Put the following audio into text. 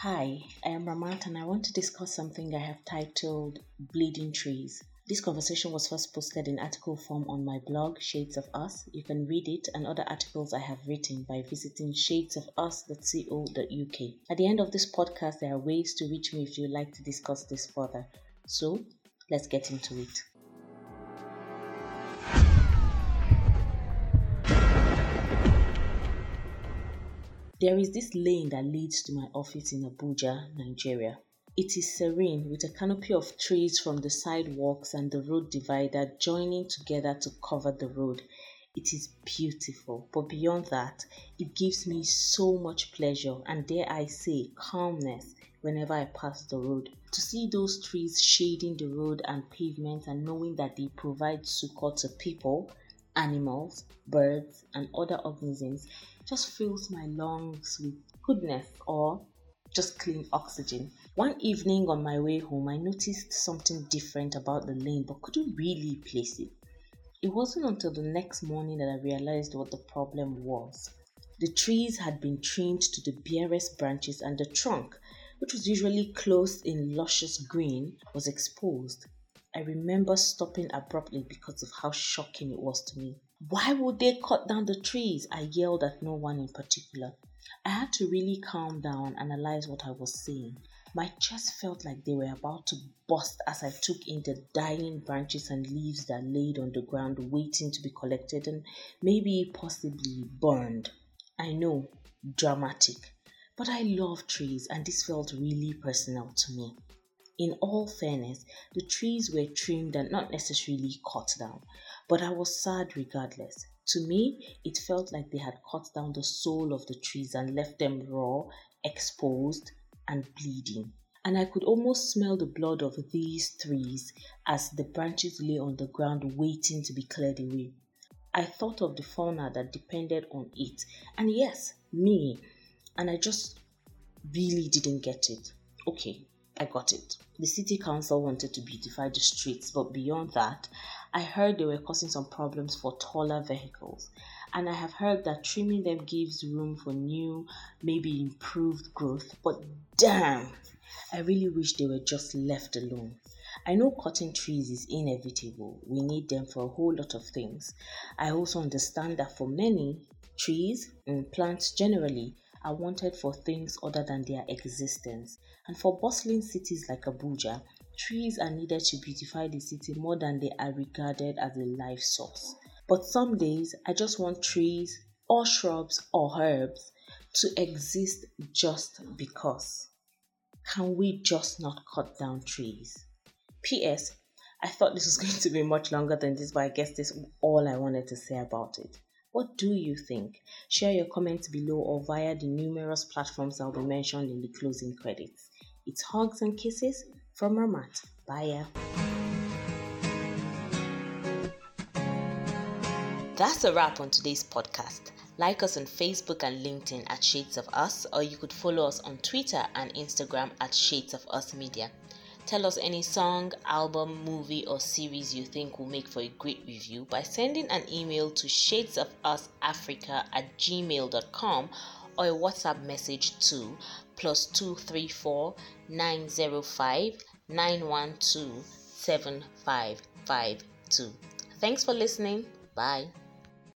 Hi, I am Ramat and I want to discuss something I have titled Bleeding Trees. This conversation was first posted in article form on my blog, Shades of Us. You can read it and other articles I have written by visiting shadesofus.co.uk. At the end of this podcast, there are ways to reach me if you'd like to discuss this further. So, let's get into it. There is this lane that leads to my office in Abuja, Nigeria. It is serene with a canopy of trees from the sidewalks and the road divider joining together to cover the road. It is beautiful, but beyond that, it gives me so much pleasure and, dare I say, calmness whenever I pass the road. To see those trees shading the road and pavement and knowing that they provide succor to people, animals, birds, and other organisms just fills my lungs with goodness or just clean oxygen. One evening on my way home, I noticed something different about the lane but couldn't really place it. It wasn't until the next morning that I realized what the problem was. The trees had been trimmed to the barest branches, and the trunk, which was usually clothed in luscious green, was exposed. I remember stopping abruptly because of how shocking it was to me. Why would they cut down the trees? I yelled at no one in particular. I had to really calm down, and analyze what I was seeing. My chest felt like they were about to burst as I took in the dying branches and leaves that laid on the ground waiting to be collected and maybe possibly burned. I know, dramatic, but I love trees and this felt really personal to me. In all fairness, the trees were trimmed and not necessarily cut down, but I was sad regardless. To me, it felt like they had cut down the soul of the trees and left them raw, exposed, and bleeding. And I could almost smell the blood of these trees as the branches lay on the ground waiting to be cleared away. I thought of the fauna that depended on it, and yes, me, and I just really didn't get it. Okay, I got it. The city council wanted to beautify the streets, but beyond that, I heard they were causing some problems for taller vehicles. And I have heard that trimming them gives room for new, maybe improved growth. But damn, I really wish they were just left alone. I know cutting trees is inevitable. We need them for a whole lot of things. I also understand that for many, trees and plants generally are wanted for things other than their existence. And for bustling cities like Abuja, trees are needed to beautify the city more than they are regarded as a life source. But some days, I just want trees or shrubs or herbs to exist just because. Can we just not cut down trees? P.S. I thought this was going to be much longer than this, but I guess this is all I wanted to say about it. What do you think? Share your comments below or via the numerous platforms I'll be mentioned in the closing credits. It's hugs and kisses from Ramat. Bye. That's a wrap on today's podcast. Like us on Facebook and LinkedIn at Shades of Us, or you could follow us on Twitter and Instagram at Shades of Us Media. Tell us any song, album, movie, or series you think will make for a great review by sending an email to shadesofuSafrica at gmail.com or a WhatsApp message to plus 234 905 912 7552. Thanks for listening. Bye.